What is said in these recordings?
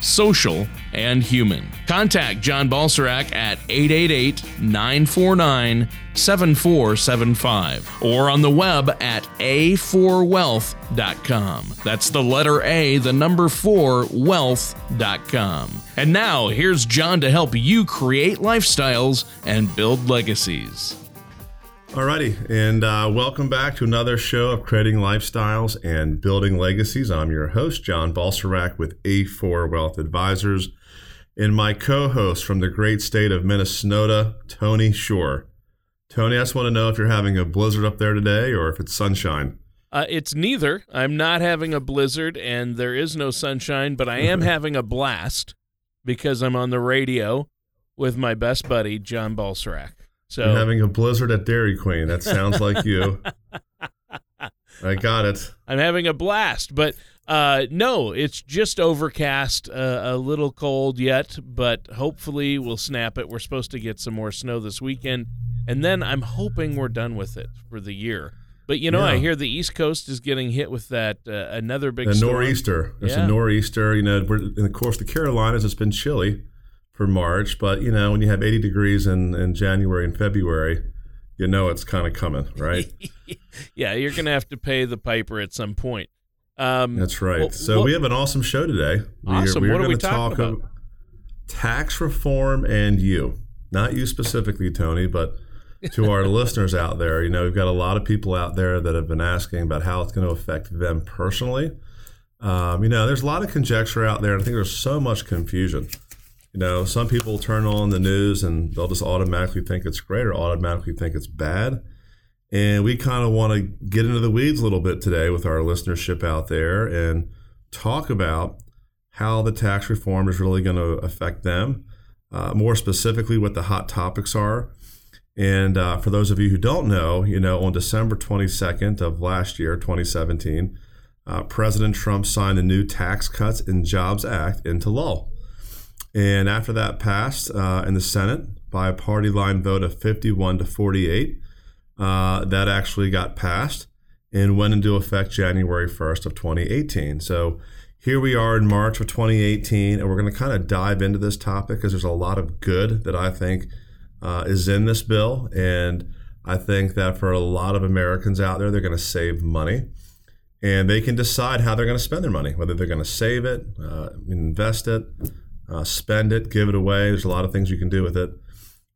social, and human. Contact John Balserac at 888 949 7475 or on the web at a4wealth.com. That's the letter A, the number 4, wealth.com. And now, here's John to help you create lifestyles and build legacies. Alrighty, and uh, welcome back to another show of creating lifestyles and building legacies. I'm your host, John Balserac with A4 Wealth Advisors, and my co-host from the great state of Minnesota, Tony Shore. Tony, I just want to know if you're having a blizzard up there today or if it's sunshine. Uh, it's neither. I'm not having a blizzard, and there is no sunshine, but I am having a blast because I'm on the radio with my best buddy, John Balserac. So You're having a blizzard at Dairy Queen. That sounds like you. I got it. I'm having a blast, but uh, no, it's just overcast, uh, a little cold yet, but hopefully we'll snap it. We're supposed to get some more snow this weekend, and then I'm hoping we're done with it for the year. But you know, yeah. I hear the East Coast is getting hit with that uh, another big a storm. nor'easter. There's yeah. a nor'easter. You know, and of course the Carolinas. It's been chilly for March. But you know, when you have 80 degrees in, in January and February, you know it's kind of coming, right? yeah, you're going to have to pay the piper at some point. Um, That's right. Well, so well, we have an awesome show today. Awesome. We're, we're what are we talking talk about? Tax reform and you, not you specifically, Tony, but to our listeners out there. You know, we've got a lot of people out there that have been asking about how it's going to affect them personally. Um, you know, there's a lot of conjecture out there, and I think there's so much confusion. You know, some people turn on the news and they'll just automatically think it's great or automatically think it's bad. And we kind of want to get into the weeds a little bit today with our listenership out there and talk about how the tax reform is really going to affect them, uh, more specifically, what the hot topics are. And uh, for those of you who don't know, you know, on December 22nd of last year, 2017, uh, President Trump signed the new Tax Cuts and Jobs Act into law. And after that passed uh, in the Senate by a party line vote of 51 to 48, uh, that actually got passed and went into effect January 1st of 2018. So here we are in March of 2018, and we're going to kind of dive into this topic because there's a lot of good that I think uh, is in this bill. And I think that for a lot of Americans out there, they're going to save money and they can decide how they're going to spend their money, whether they're going to save it, uh, invest it, uh, spend it, give it away. There's a lot of things you can do with it.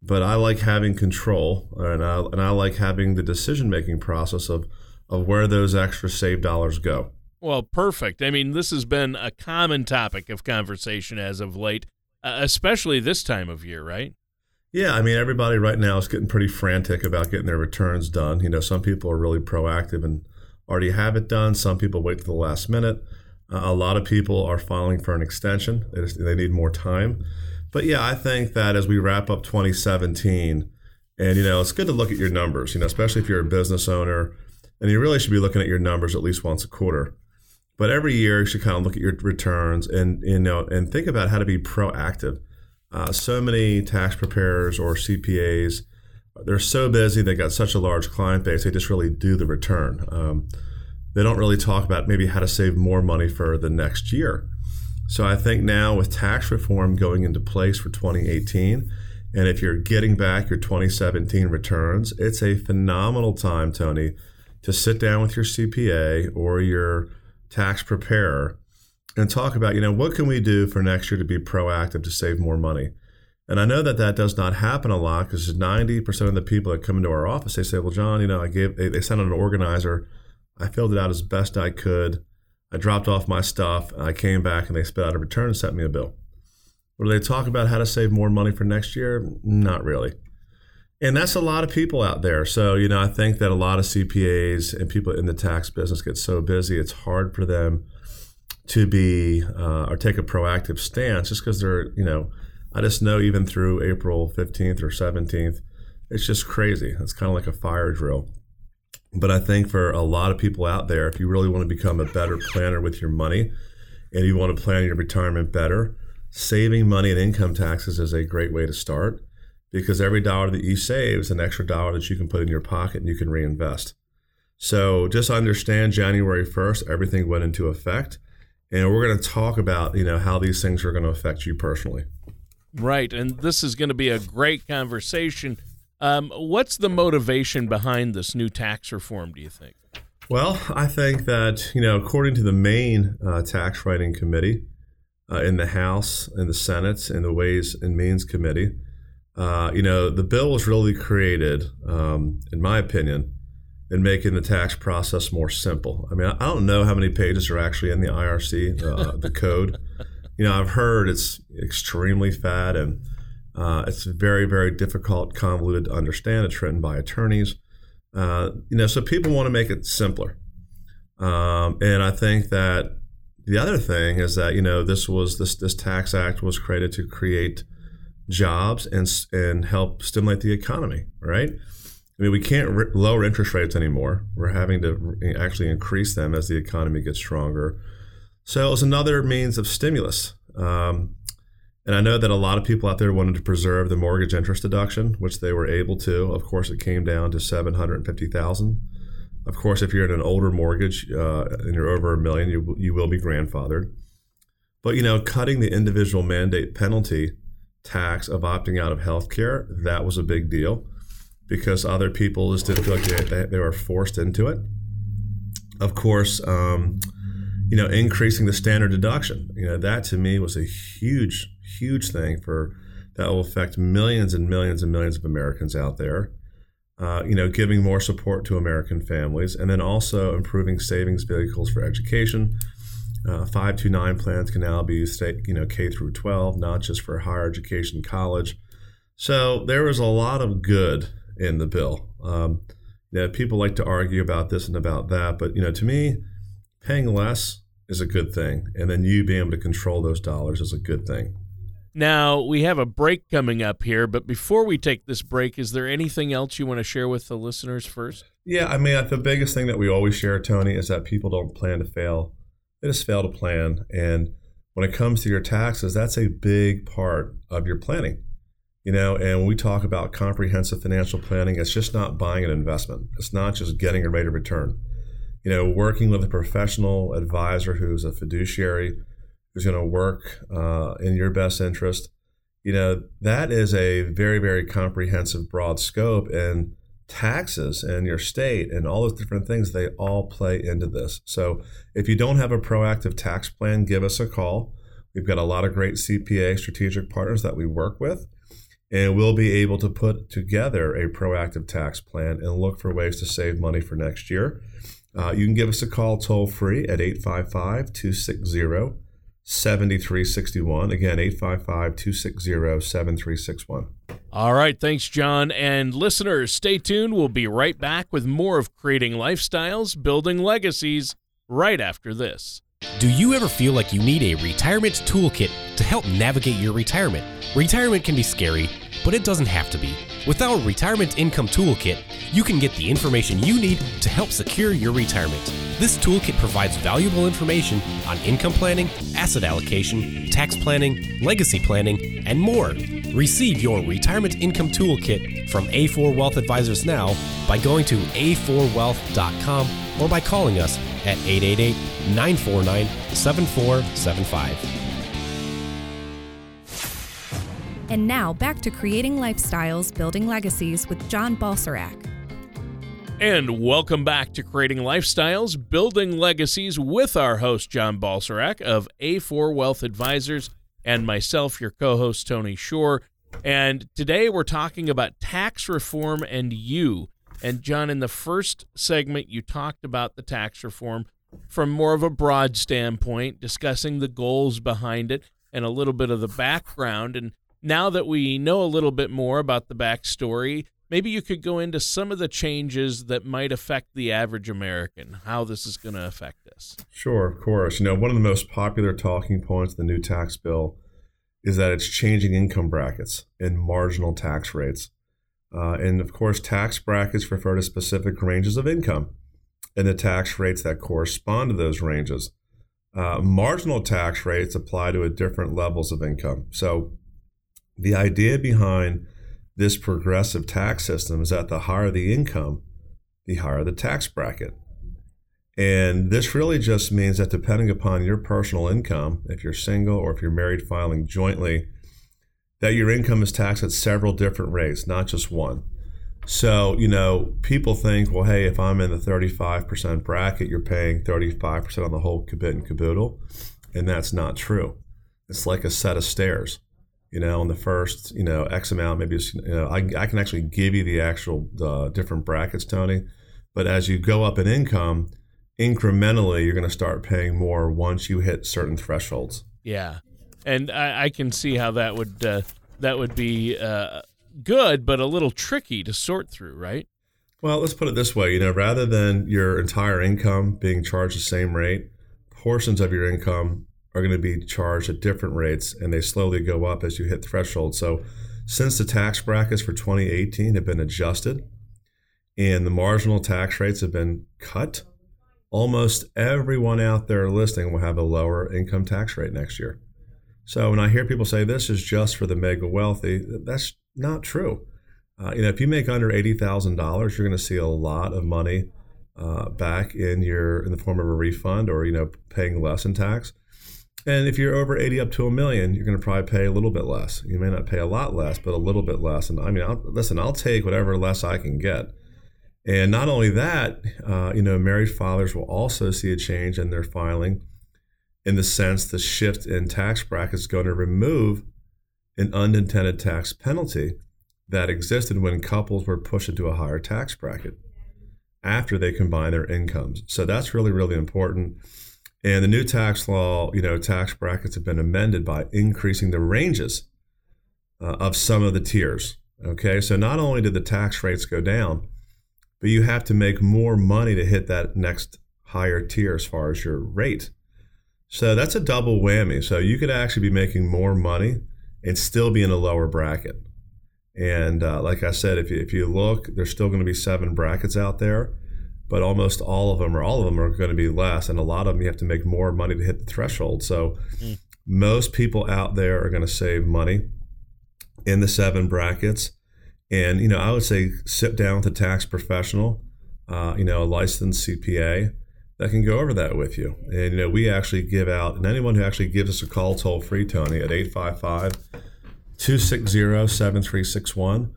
But I like having control, and I, and I like having the decision making process of, of where those extra saved dollars go. Well, perfect. I mean, this has been a common topic of conversation as of late, uh, especially this time of year, right? Yeah, I mean, everybody right now is getting pretty frantic about getting their returns done. You know, some people are really proactive and already have it done. Some people wait to the last minute. Uh, a lot of people are filing for an extension. They, just, they need more time. But yeah, I think that as we wrap up 2017, and you know, it's good to look at your numbers. You know, especially if you're a business owner, and you really should be looking at your numbers at least once a quarter. But every year, you should kind of look at your returns and you know and think about how to be proactive. Uh, so many tax preparers or CPAs, they're so busy. They got such a large client base. They just really do the return. Um, they don't really talk about maybe how to save more money for the next year. So I think now with tax reform going into place for 2018, and if you're getting back your 2017 returns, it's a phenomenal time, Tony, to sit down with your CPA or your tax preparer and talk about, you know, what can we do for next year to be proactive to save more money? And I know that that does not happen a lot because 90% of the people that come into our office, they say, well, John, you know, I gave, they, they sent an organizer I filled it out as best I could. I dropped off my stuff. and I came back and they spit out a return and sent me a bill. What do they talk about how to save more money for next year? Not really. And that's a lot of people out there. So, you know, I think that a lot of CPAs and people in the tax business get so busy, it's hard for them to be uh, or take a proactive stance just because they're, you know, I just know even through April 15th or 17th, It's just crazy. It's kind of like a fire drill. But I think for a lot of people out there, if you really want to become a better planner with your money and you want to plan your retirement better, saving money and income taxes is a great way to start because every dollar that you save is an extra dollar that you can put in your pocket and you can reinvest. So just understand January 1st, everything went into effect. And we're going to talk about, you know, how these things are going to affect you personally. Right. And this is going to be a great conversation. Um, what's the motivation behind this new tax reform, do you think? Well, I think that, you know, according to the main uh, tax writing committee uh, in the House, in the Senate, in the Ways and Means Committee, uh, you know, the bill was really created, um, in my opinion, in making the tax process more simple. I mean, I don't know how many pages are actually in the IRC, uh, the code. You know, I've heard it's extremely fat and uh, it's very, very difficult, convoluted to understand. It's written by attorneys. Uh, you know, so people want to make it simpler. Um, and I think that the other thing is that you know this was this this tax act was created to create jobs and and help stimulate the economy, right? I mean, we can't r- lower interest rates anymore. We're having to actually increase them as the economy gets stronger. So it was another means of stimulus. Um, and I know that a lot of people out there wanted to preserve the mortgage interest deduction, which they were able to. Of course, it came down to seven hundred fifty thousand. Of course, if you're in an older mortgage uh, and you're over a million, you you will be grandfathered. But you know, cutting the individual mandate penalty tax of opting out of health care that was a big deal because other people just didn't feel like they, they were forced into it. Of course, um, you know, increasing the standard deduction, you know, that to me was a huge, huge thing for that will affect millions and millions and millions of Americans out there. Uh, you know, giving more support to American families, and then also improving savings vehicles for education. Uh, 529 plans can now be used, you know, K through 12, not just for higher education, college. So there is a lot of good in the bill. Um, yeah, people like to argue about this and about that, but you know, to me, paying less is a good thing, and then you being able to control those dollars is a good thing. Now we have a break coming up here, but before we take this break, is there anything else you want to share with the listeners first? Yeah, I mean, the biggest thing that we always share, Tony, is that people don't plan to fail; they just fail to plan. And when it comes to your taxes, that's a big part of your planning. You know, and when we talk about comprehensive financial planning, it's just not buying an investment. It's not just getting a rate of return. You know, working with a professional advisor who's a fiduciary, who's going to work uh, in your best interest, you know, that is a very, very comprehensive, broad scope. And taxes and your state and all those different things, they all play into this. So if you don't have a proactive tax plan, give us a call. We've got a lot of great CPA strategic partners that we work with and we'll be able to put together a proactive tax plan and look for ways to save money for next year. Uh, you can give us a call toll free at 855 260 7361. Again, 855 260 7361. All right. Thanks, John. And listeners, stay tuned. We'll be right back with more of Creating Lifestyles, Building Legacies right after this. Do you ever feel like you need a retirement toolkit to help navigate your retirement? Retirement can be scary but it doesn't have to be. With our Retirement Income Toolkit, you can get the information you need to help secure your retirement. This toolkit provides valuable information on income planning, asset allocation, tax planning, legacy planning, and more. Receive your Retirement Income Toolkit from A4 Wealth Advisors now by going to a4wealth.com or by calling us at 888 949 7475. And now back to creating lifestyles, building legacies with John Balserac. And welcome back to Creating Lifestyles, Building Legacies with our host, John Balserac of A4 Wealth Advisors, and myself, your co host, Tony Shore. And today we're talking about tax reform and you. And John, in the first segment, you talked about the tax reform from more of a broad standpoint, discussing the goals behind it and a little bit of the background. And now that we know a little bit more about the backstory, maybe you could go into some of the changes that might affect the average American, how this is going to affect us. Sure, of course. You know, one of the most popular talking points of the new tax bill is that it's changing income brackets and marginal tax rates. Uh, and of course, tax brackets refer to specific ranges of income and the tax rates that correspond to those ranges. Uh, marginal tax rates apply to a different levels of income. So, the idea behind this progressive tax system is that the higher the income, the higher the tax bracket. And this really just means that depending upon your personal income, if you're single or if you're married filing jointly, that your income is taxed at several different rates, not just one. So, you know, people think, well, hey, if I'm in the 35% bracket, you're paying 35% on the whole kibit and caboodle. And that's not true. It's like a set of stairs. You know, on the first, you know, X amount, maybe it's, you know, I, I can actually give you the actual uh, different brackets, Tony. But as you go up in income, incrementally, you're going to start paying more once you hit certain thresholds. Yeah. And I, I can see how that would uh, that would be uh, good, but a little tricky to sort through, right? Well, let's put it this way. You know, rather than your entire income being charged the same rate, portions of your income are going to be charged at different rates, and they slowly go up as you hit thresholds. So, since the tax brackets for 2018 have been adjusted and the marginal tax rates have been cut, almost everyone out there listening will have a lower income tax rate next year. So when I hear people say this is just for the mega wealthy, that's not true. Uh, you know, if you make under eighty thousand dollars, you're going to see a lot of money uh, back in your in the form of a refund or you know paying less in tax. And if you're over eighty up to a million, you're going to probably pay a little bit less. You may not pay a lot less, but a little bit less. And I mean, I'll, listen, I'll take whatever less I can get. And not only that, uh, you know, married fathers will also see a change in their filing in the sense the shift in tax brackets is going to remove an unintended tax penalty that existed when couples were pushed into a higher tax bracket after they combine their incomes. So that's really, really important. And the new tax law, you know, tax brackets have been amended by increasing the ranges uh, of some of the tiers. Okay, so not only did the tax rates go down, but you have to make more money to hit that next higher tier as far as your rate. So that's a double whammy. So you could actually be making more money and still be in a lower bracket. And uh, like I said, if you, if you look, there's still going to be seven brackets out there, but almost all of them or all of them are going to be less. And a lot of them you have to make more money to hit the threshold. So mm. most people out there are going to save money in the seven brackets. And, you know, I would say sit down with a tax professional, uh, you know, a licensed CPA that can go over that with you. And you know, we actually give out, and anyone who actually gives us a call toll free, Tony, at 855 260 7361,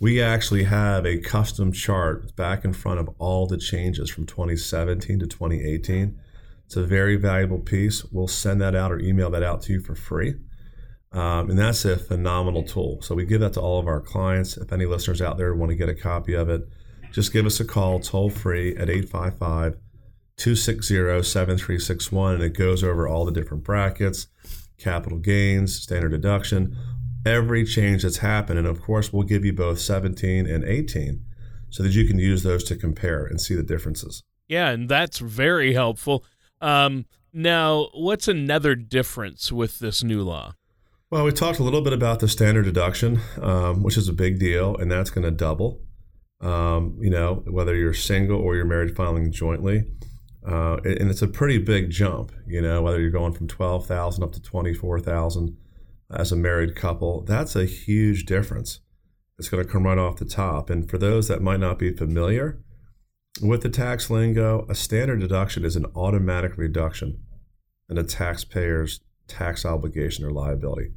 we actually have a custom chart back in front of all the changes from 2017 to 2018. It's a very valuable piece. We'll send that out or email that out to you for free. Um, and that's a phenomenal tool. So we give that to all of our clients. If any listeners out there want to get a copy of it, just give us a call toll free at 855 260 7361, and it goes over all the different brackets, capital gains, standard deduction, every change that's happened. And of course, we'll give you both 17 and 18 so that you can use those to compare and see the differences. Yeah, and that's very helpful. Um, now, what's another difference with this new law? Well, we talked a little bit about the standard deduction, um, which is a big deal, and that's going to double. Um, you know, whether you're single or you're married filing jointly. Uh, and it's a pretty big jump, you know, whether you're going from 12,000 up to 24,000 as a married couple, that's a huge difference. It's going to come right off the top. And for those that might not be familiar with the tax lingo, a standard deduction is an automatic reduction in a taxpayer's tax obligation or liability.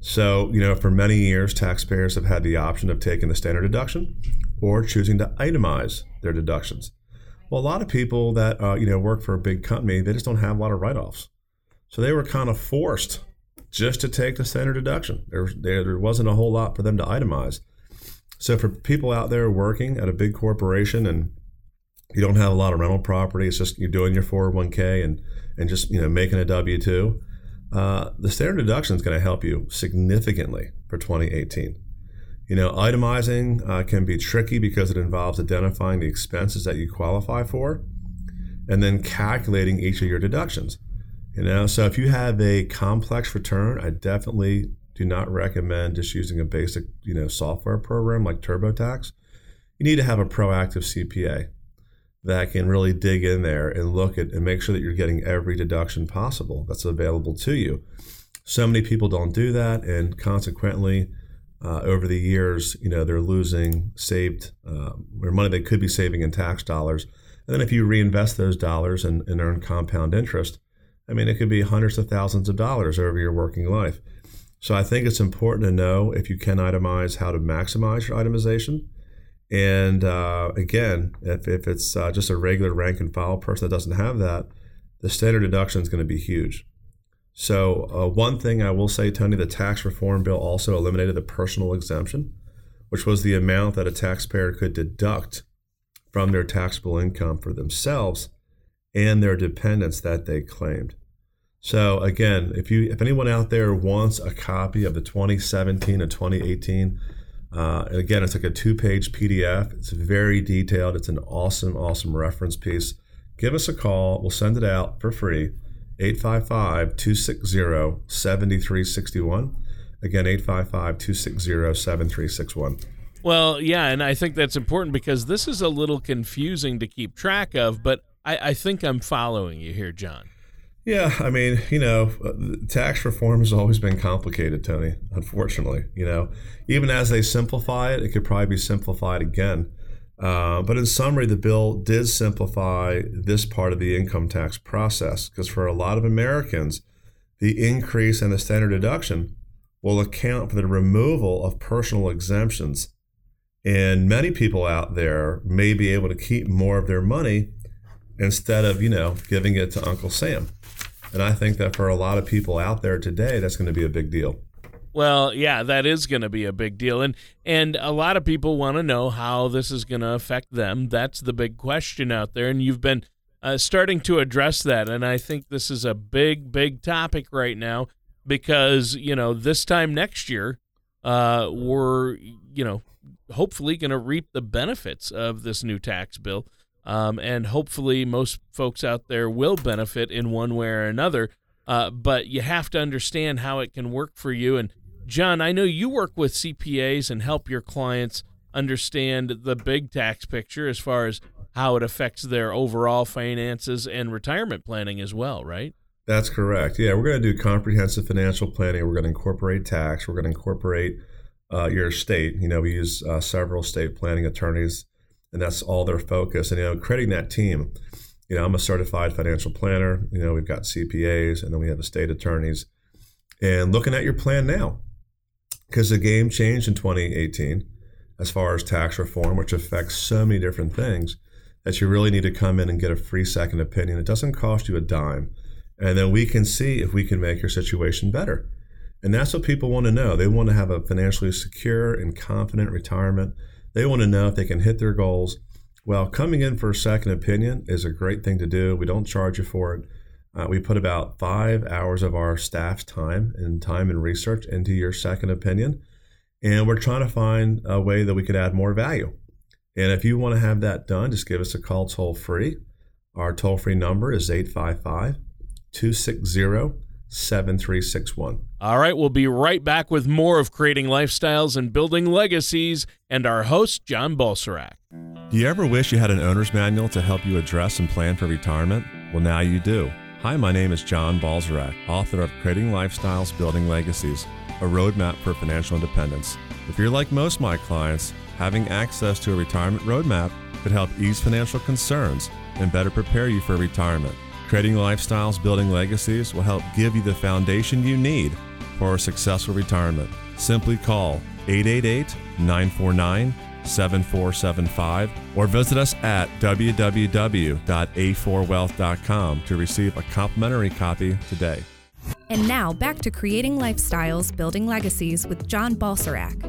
So, you know, for many years, taxpayers have had the option of taking the standard deduction or choosing to itemize their deductions. Well, a lot of people that uh, you know work for a big company, they just don't have a lot of write-offs, so they were kind of forced just to take the standard deduction. There, there, there wasn't a whole lot for them to itemize. So for people out there working at a big corporation and you don't have a lot of rental property, it's just you're doing your 401k and and just you know making a W two. Uh, the standard deduction is going to help you significantly for 2018. You know, itemizing uh, can be tricky because it involves identifying the expenses that you qualify for and then calculating each of your deductions. You know, so if you have a complex return, I definitely do not recommend just using a basic, you know, software program like TurboTax. You need to have a proactive CPA that can really dig in there and look at and make sure that you're getting every deduction possible that's available to you. So many people don't do that, and consequently, uh, over the years, you know, they're losing saved uh, or money they could be saving in tax dollars. And then if you reinvest those dollars and, and earn compound interest, I mean, it could be hundreds of thousands of dollars over your working life. So I think it's important to know if you can itemize how to maximize your itemization and uh, again, if, if it's uh, just a regular rank and file person that doesn't have that, the standard deduction is going to be huge. So, uh, one thing I will say, Tony, the tax reform bill also eliminated the personal exemption, which was the amount that a taxpayer could deduct from their taxable income for themselves and their dependents that they claimed. So again, if you if anyone out there wants a copy of the 2017 and 2018 uh, again, it's like a two page PDF. It's very detailed. It's an awesome, awesome reference piece. Give us a call. We'll send it out for free. 855 260 7361. Again, 855 260 7361. Well, yeah, and I think that's important because this is a little confusing to keep track of, but I, I think I'm following you here, John. Yeah, I mean, you know, tax reform has always been complicated, Tony, unfortunately. You know, even as they simplify it, it could probably be simplified again. Uh, but in summary, the bill did simplify this part of the income tax process because for a lot of Americans, the increase in the standard deduction will account for the removal of personal exemptions. And many people out there may be able to keep more of their money instead of, you know, giving it to Uncle Sam. And I think that for a lot of people out there today, that's going to be a big deal. Well, yeah, that is going to be a big deal, and and a lot of people want to know how this is going to affect them. That's the big question out there, and you've been uh, starting to address that, and I think this is a big, big topic right now because you know this time next year, uh, we're you know hopefully going to reap the benefits of this new tax bill. Um, and hopefully, most folks out there will benefit in one way or another. Uh, but you have to understand how it can work for you. And John, I know you work with CPAs and help your clients understand the big tax picture as far as how it affects their overall finances and retirement planning as well, right? That's correct. Yeah, we're going to do comprehensive financial planning. We're going to incorporate tax. We're going to incorporate uh, your state. You know, we use uh, several estate planning attorneys and that's all their focus. And you know, creating that team. You know, I'm a certified financial planner. You know, we've got CPAs, and then we have the estate attorneys, and looking at your plan now, because the game changed in 2018 as far as tax reform, which affects so many different things that you really need to come in and get a free second opinion. It doesn't cost you a dime. And then we can see if we can make your situation better. And that's what people want to know. They want to have a financially secure and confident retirement they want to know if they can hit their goals. Well, coming in for a second opinion is a great thing to do. We don't charge you for it. Uh, we put about five hours of our staff's time and time and research into your second opinion. And we're trying to find a way that we could add more value. And if you want to have that done, just give us a call toll free. Our toll free number is 855 260 7361. All right, we'll be right back with more of creating lifestyles and building legacies and our host, John Balserac. Do you ever wish you had an owner's manual to help you address and plan for retirement? Well, now you do. Hi, my name is John Balserac, author of Creating Lifestyles, Building Legacies, a roadmap for financial independence. If you're like most of my clients, having access to a retirement roadmap could help ease financial concerns and better prepare you for retirement. Creating lifestyles, building legacies will help give you the foundation you need for a successful retirement. Simply call 888 949 7475 or visit us at www.a4wealth.com to receive a complimentary copy today. And now back to creating lifestyles, building legacies with John Balserac.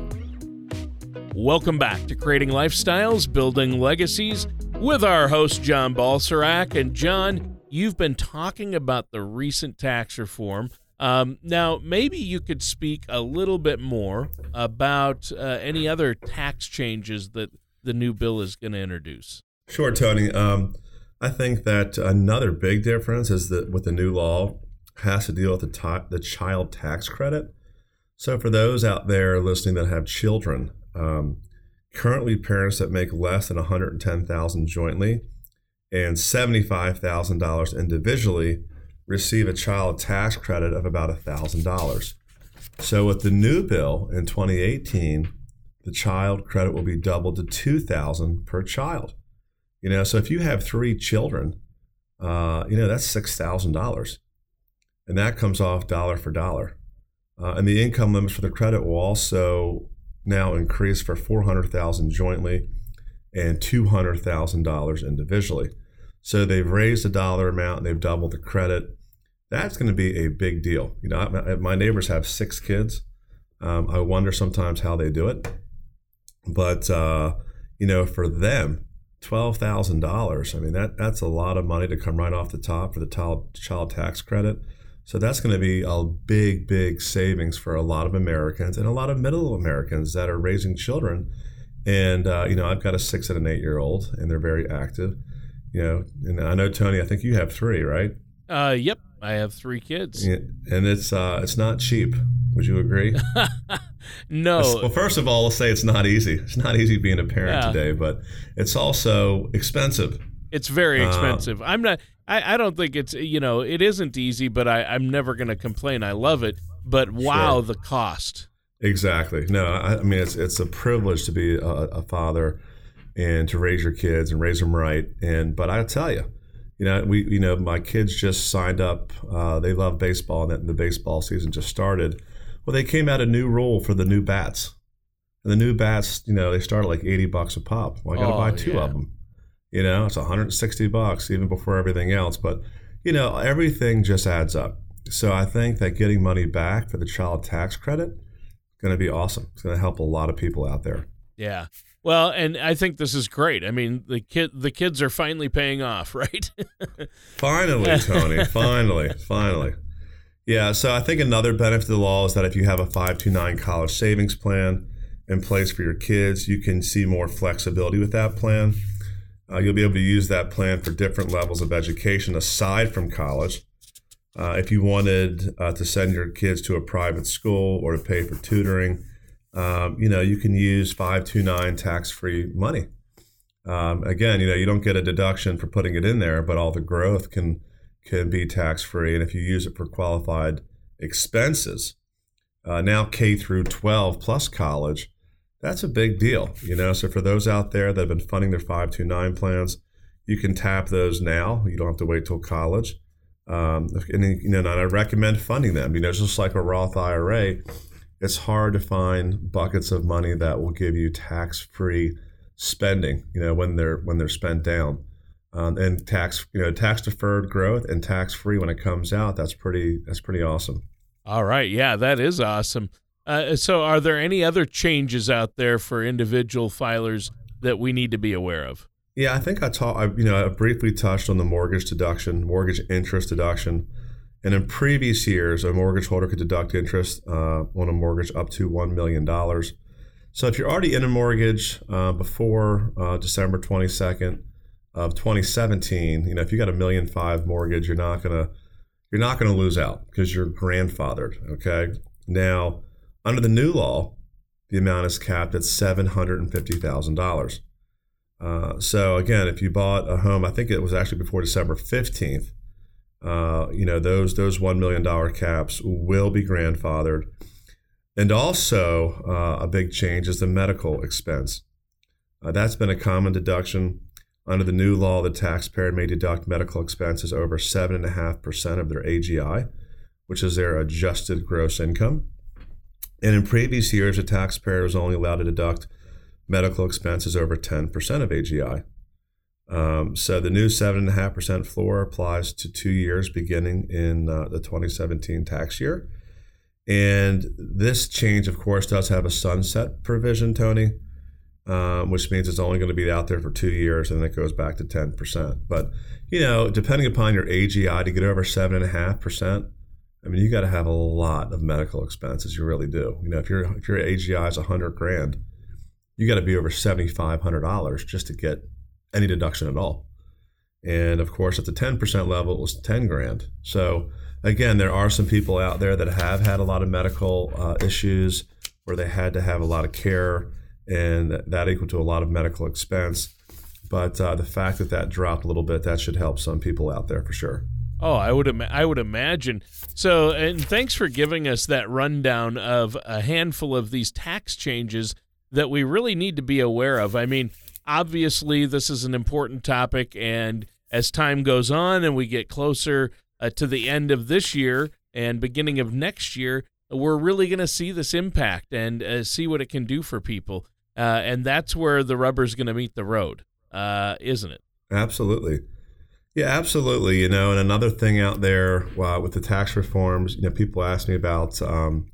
Welcome back to Creating Lifestyles, Building Legacies with our host, John Balserac. And John, you've been talking about the recent tax reform. Um, now, maybe you could speak a little bit more about uh, any other tax changes that the new bill is going to introduce. Sure, Tony. Um, I think that another big difference is that with the new law has to deal with the, the child tax credit. So, for those out there listening that have children, um, currently parents that make less than 110,000 jointly and $75,000 individually receive a child tax credit of about $1,000. So, with the new bill in 2018, the child credit will be doubled to 2000 per child. You know, so if you have three children, uh, you know, that's $6,000. And that comes off dollar for dollar. Uh, and the income limits for the credit will also now increase for 400,000 jointly and $200,000 individually. So they've raised the dollar amount and they've doubled the credit. That's going to be a big deal. You know, my neighbors have six kids. Um, I wonder sometimes how they do it. But, uh, you know, for them, $12,000, I mean, that, that's a lot of money to come right off the top for the child, child tax credit. So that's going to be a big, big savings for a lot of Americans and a lot of middle Americans that are raising children. And uh, you know, I've got a six and an eight year old, and they're very active. You know, and I know Tony. I think you have three, right? Uh, yep, I have three kids. Yeah, and it's uh, it's not cheap. Would you agree? no. Well, first of all, let's say it's not easy. It's not easy being a parent yeah. today, but it's also expensive. It's very uh, expensive. Uh, I'm not. I, I don't think it's you know it isn't easy, but I, I'm never going to complain. I love it, but wow, sure. the cost. Exactly. No, I, I, mean it's it's a privilege to be a, a, father and to raise your kids and raise them right. And but I'll tell you, you know, we you know my kids just signed up. Uh, they love baseball, and the baseball season just started. Well, they came out a new rule for the new bats. And the new bats, you know, they start at like 80 bucks a pop. Well, I got to oh, buy two yeah. of them. You know, it's 160 bucks even before everything else. But, you know, everything just adds up. So I think that getting money back for the child tax credit is going to be awesome. It's going to help a lot of people out there. Yeah. Well, and I think this is great. I mean, the kid the kids are finally paying off, right? finally, Tony. finally, finally. Yeah, so I think another benefit of the law is that if you have a 529 college savings plan in place for your kids, you can see more flexibility with that plan. Uh, you'll be able to use that plan for different levels of education aside from college. Uh, if you wanted uh, to send your kids to a private school or to pay for tutoring, um, you know you can use 529 tax-free money. Um, again, you know you don't get a deduction for putting it in there, but all the growth can can be tax-free, and if you use it for qualified expenses, uh, now K through 12 plus college, that's a big deal, you know. So for those out there that have been funding their 529 plans, you can tap those now. You don't have to wait till college. Um, and you know, and I recommend funding them. You know, just like a Roth IRA, it's hard to find buckets of money that will give you tax-free spending. You know, when they're when they're spent down, um, and tax you know tax deferred growth and tax-free when it comes out. That's pretty that's pretty awesome. All right, yeah, that is awesome. Uh, so, are there any other changes out there for individual filers that we need to be aware of? Yeah, I think I taught. I, you know, I briefly touched on the mortgage deduction, mortgage interest deduction, and in previous years, a mortgage holder could deduct interest uh, on a mortgage up to one million dollars. So, if you're already in a mortgage uh, before uh, December 22nd of 2017, you know, if you got a million five mortgage, you're not gonna you're not gonna lose out because you're grandfathered. Okay, now under the new law, the amount is capped at $750,000. Uh, so again, if you bought a home, I think it was actually before December 15th, uh, you know, those, those $1 million caps will be grandfathered. And also, uh, a big change is the medical expense. Uh, that's been a common deduction. Under the new law, the taxpayer may deduct medical expenses over 7.5% of their AGI, which is their adjusted gross income. And in previous years, a taxpayer was only allowed to deduct medical expenses over 10% of AGI. Um, so the new 7.5% floor applies to two years beginning in uh, the 2017 tax year. And this change, of course, does have a sunset provision, Tony, um, which means it's only going to be out there for two years and then it goes back to 10%. But, you know, depending upon your AGI to get over 7.5%, I mean, you got to have a lot of medical expenses. You really do. You know, if your if your AGI is hundred grand, you got to be over seventy five hundred dollars just to get any deduction at all. And of course, at the 10% level, it was 10 grand. So again, there are some people out there that have had a lot of medical uh, issues where they had to have a lot of care, and that equal to a lot of medical expense. But uh, the fact that that dropped a little bit, that should help some people out there for sure. Oh, I would Im- I would imagine. So, and thanks for giving us that rundown of a handful of these tax changes that we really need to be aware of. I mean, obviously, this is an important topic, and as time goes on and we get closer uh, to the end of this year and beginning of next year, we're really going to see this impact and uh, see what it can do for people. Uh, and that's where the rubber's going to meet the road, uh, isn't it? Absolutely. Yeah, absolutely. You know, and another thing out there uh, with the tax reforms, you know, people ask me about, um,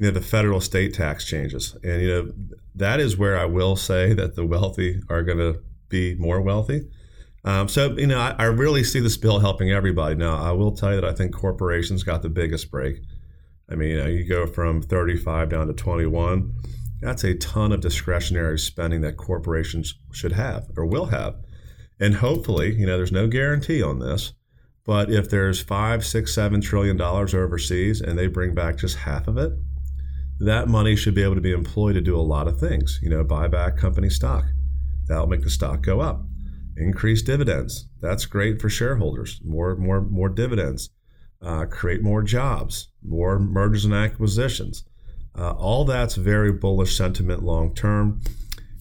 you know, the federal estate tax changes. And, you know, that is where I will say that the wealthy are going to be more wealthy. Um, so, you know, I, I, really see this bill helping everybody. Now, I will tell you that I think corporations got the biggest break. I mean, you, know, you go from 35 down to 21. That's a ton of discretionary spending that corporations should have or will have. And hopefully, you know, there's no guarantee on this, but if there's five, six, seven trillion dollars overseas and they bring back just half of it, that money should be able to be employed to do a lot of things. You know, buy back company stock. That'll make the stock go up increase dividends. That's great for shareholders. More, more, more dividends. Uh, create more jobs, more mergers and acquisitions. Uh, all that's very bullish sentiment long term.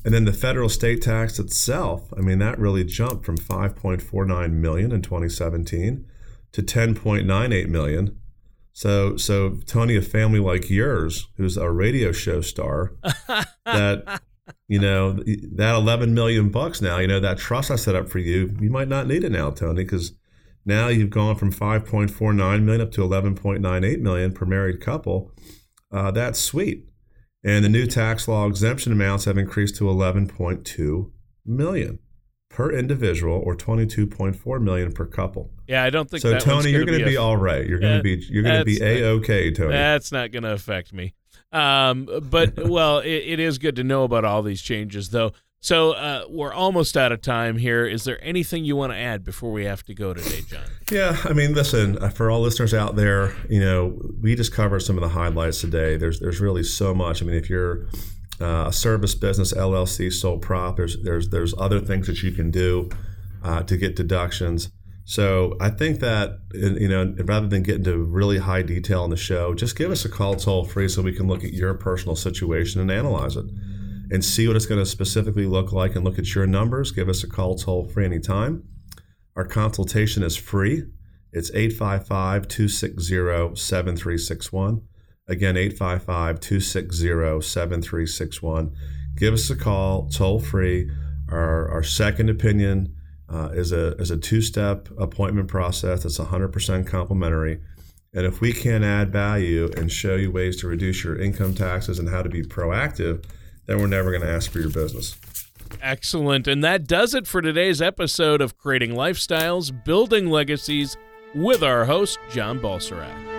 And then the federal estate tax itself, I mean, that really jumped from 5.49 million in 2017 to 10.98 million. So, so Tony, a family like yours, who's a radio show star, that you know that 11 million bucks now you know that trust i set up for you you might not need it now tony because now you've gone from 5.49 million up to 11.98 million per married couple. Uh, that's sweet. And the new tax law exemption amounts have increased to 11.2 million per individual or 22.4 million per couple yeah i don't think so tony you're going to be, be all right you're going to be you're going to be a-okay tony that's not going to affect me um, but well, it, it is good to know about all these changes, though. So uh, we're almost out of time here. Is there anything you want to add before we have to go today, John? Yeah, I mean, listen, uh, for all listeners out there, you know, we just covered some of the highlights today. There's there's really so much. I mean, if you're uh, a service business, LLC, sole prop, there's there's there's other things that you can do uh, to get deductions. So I think that you know, rather than get into really high detail in the show, just give us a call toll free so we can look at your personal situation and analyze it, and see what it's going to specifically look like, and look at your numbers. Give us a call toll free anytime. Our consultation is free. It's 855 260 7361. Again, 855 260 7361. Give us a call toll free. Our, our second opinion uh, is a is a two step appointment process that's 100% complimentary. And if we can add value and show you ways to reduce your income taxes and how to be proactive, then we're never going to ask for your business. Excellent. And that does it for today's episode of Creating Lifestyles, Building Legacies with our host, John Balserac.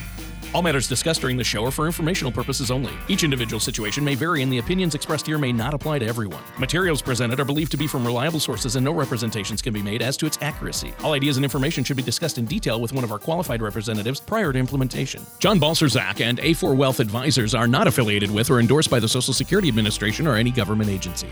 All matters discussed during the show are for informational purposes only. Each individual situation may vary, and the opinions expressed here may not apply to everyone. Materials presented are believed to be from reliable sources, and no representations can be made as to its accuracy. All ideas and information should be discussed in detail with one of our qualified representatives prior to implementation. John Balserzak and A4 Wealth Advisors are not affiliated with or endorsed by the Social Security Administration or any government agency.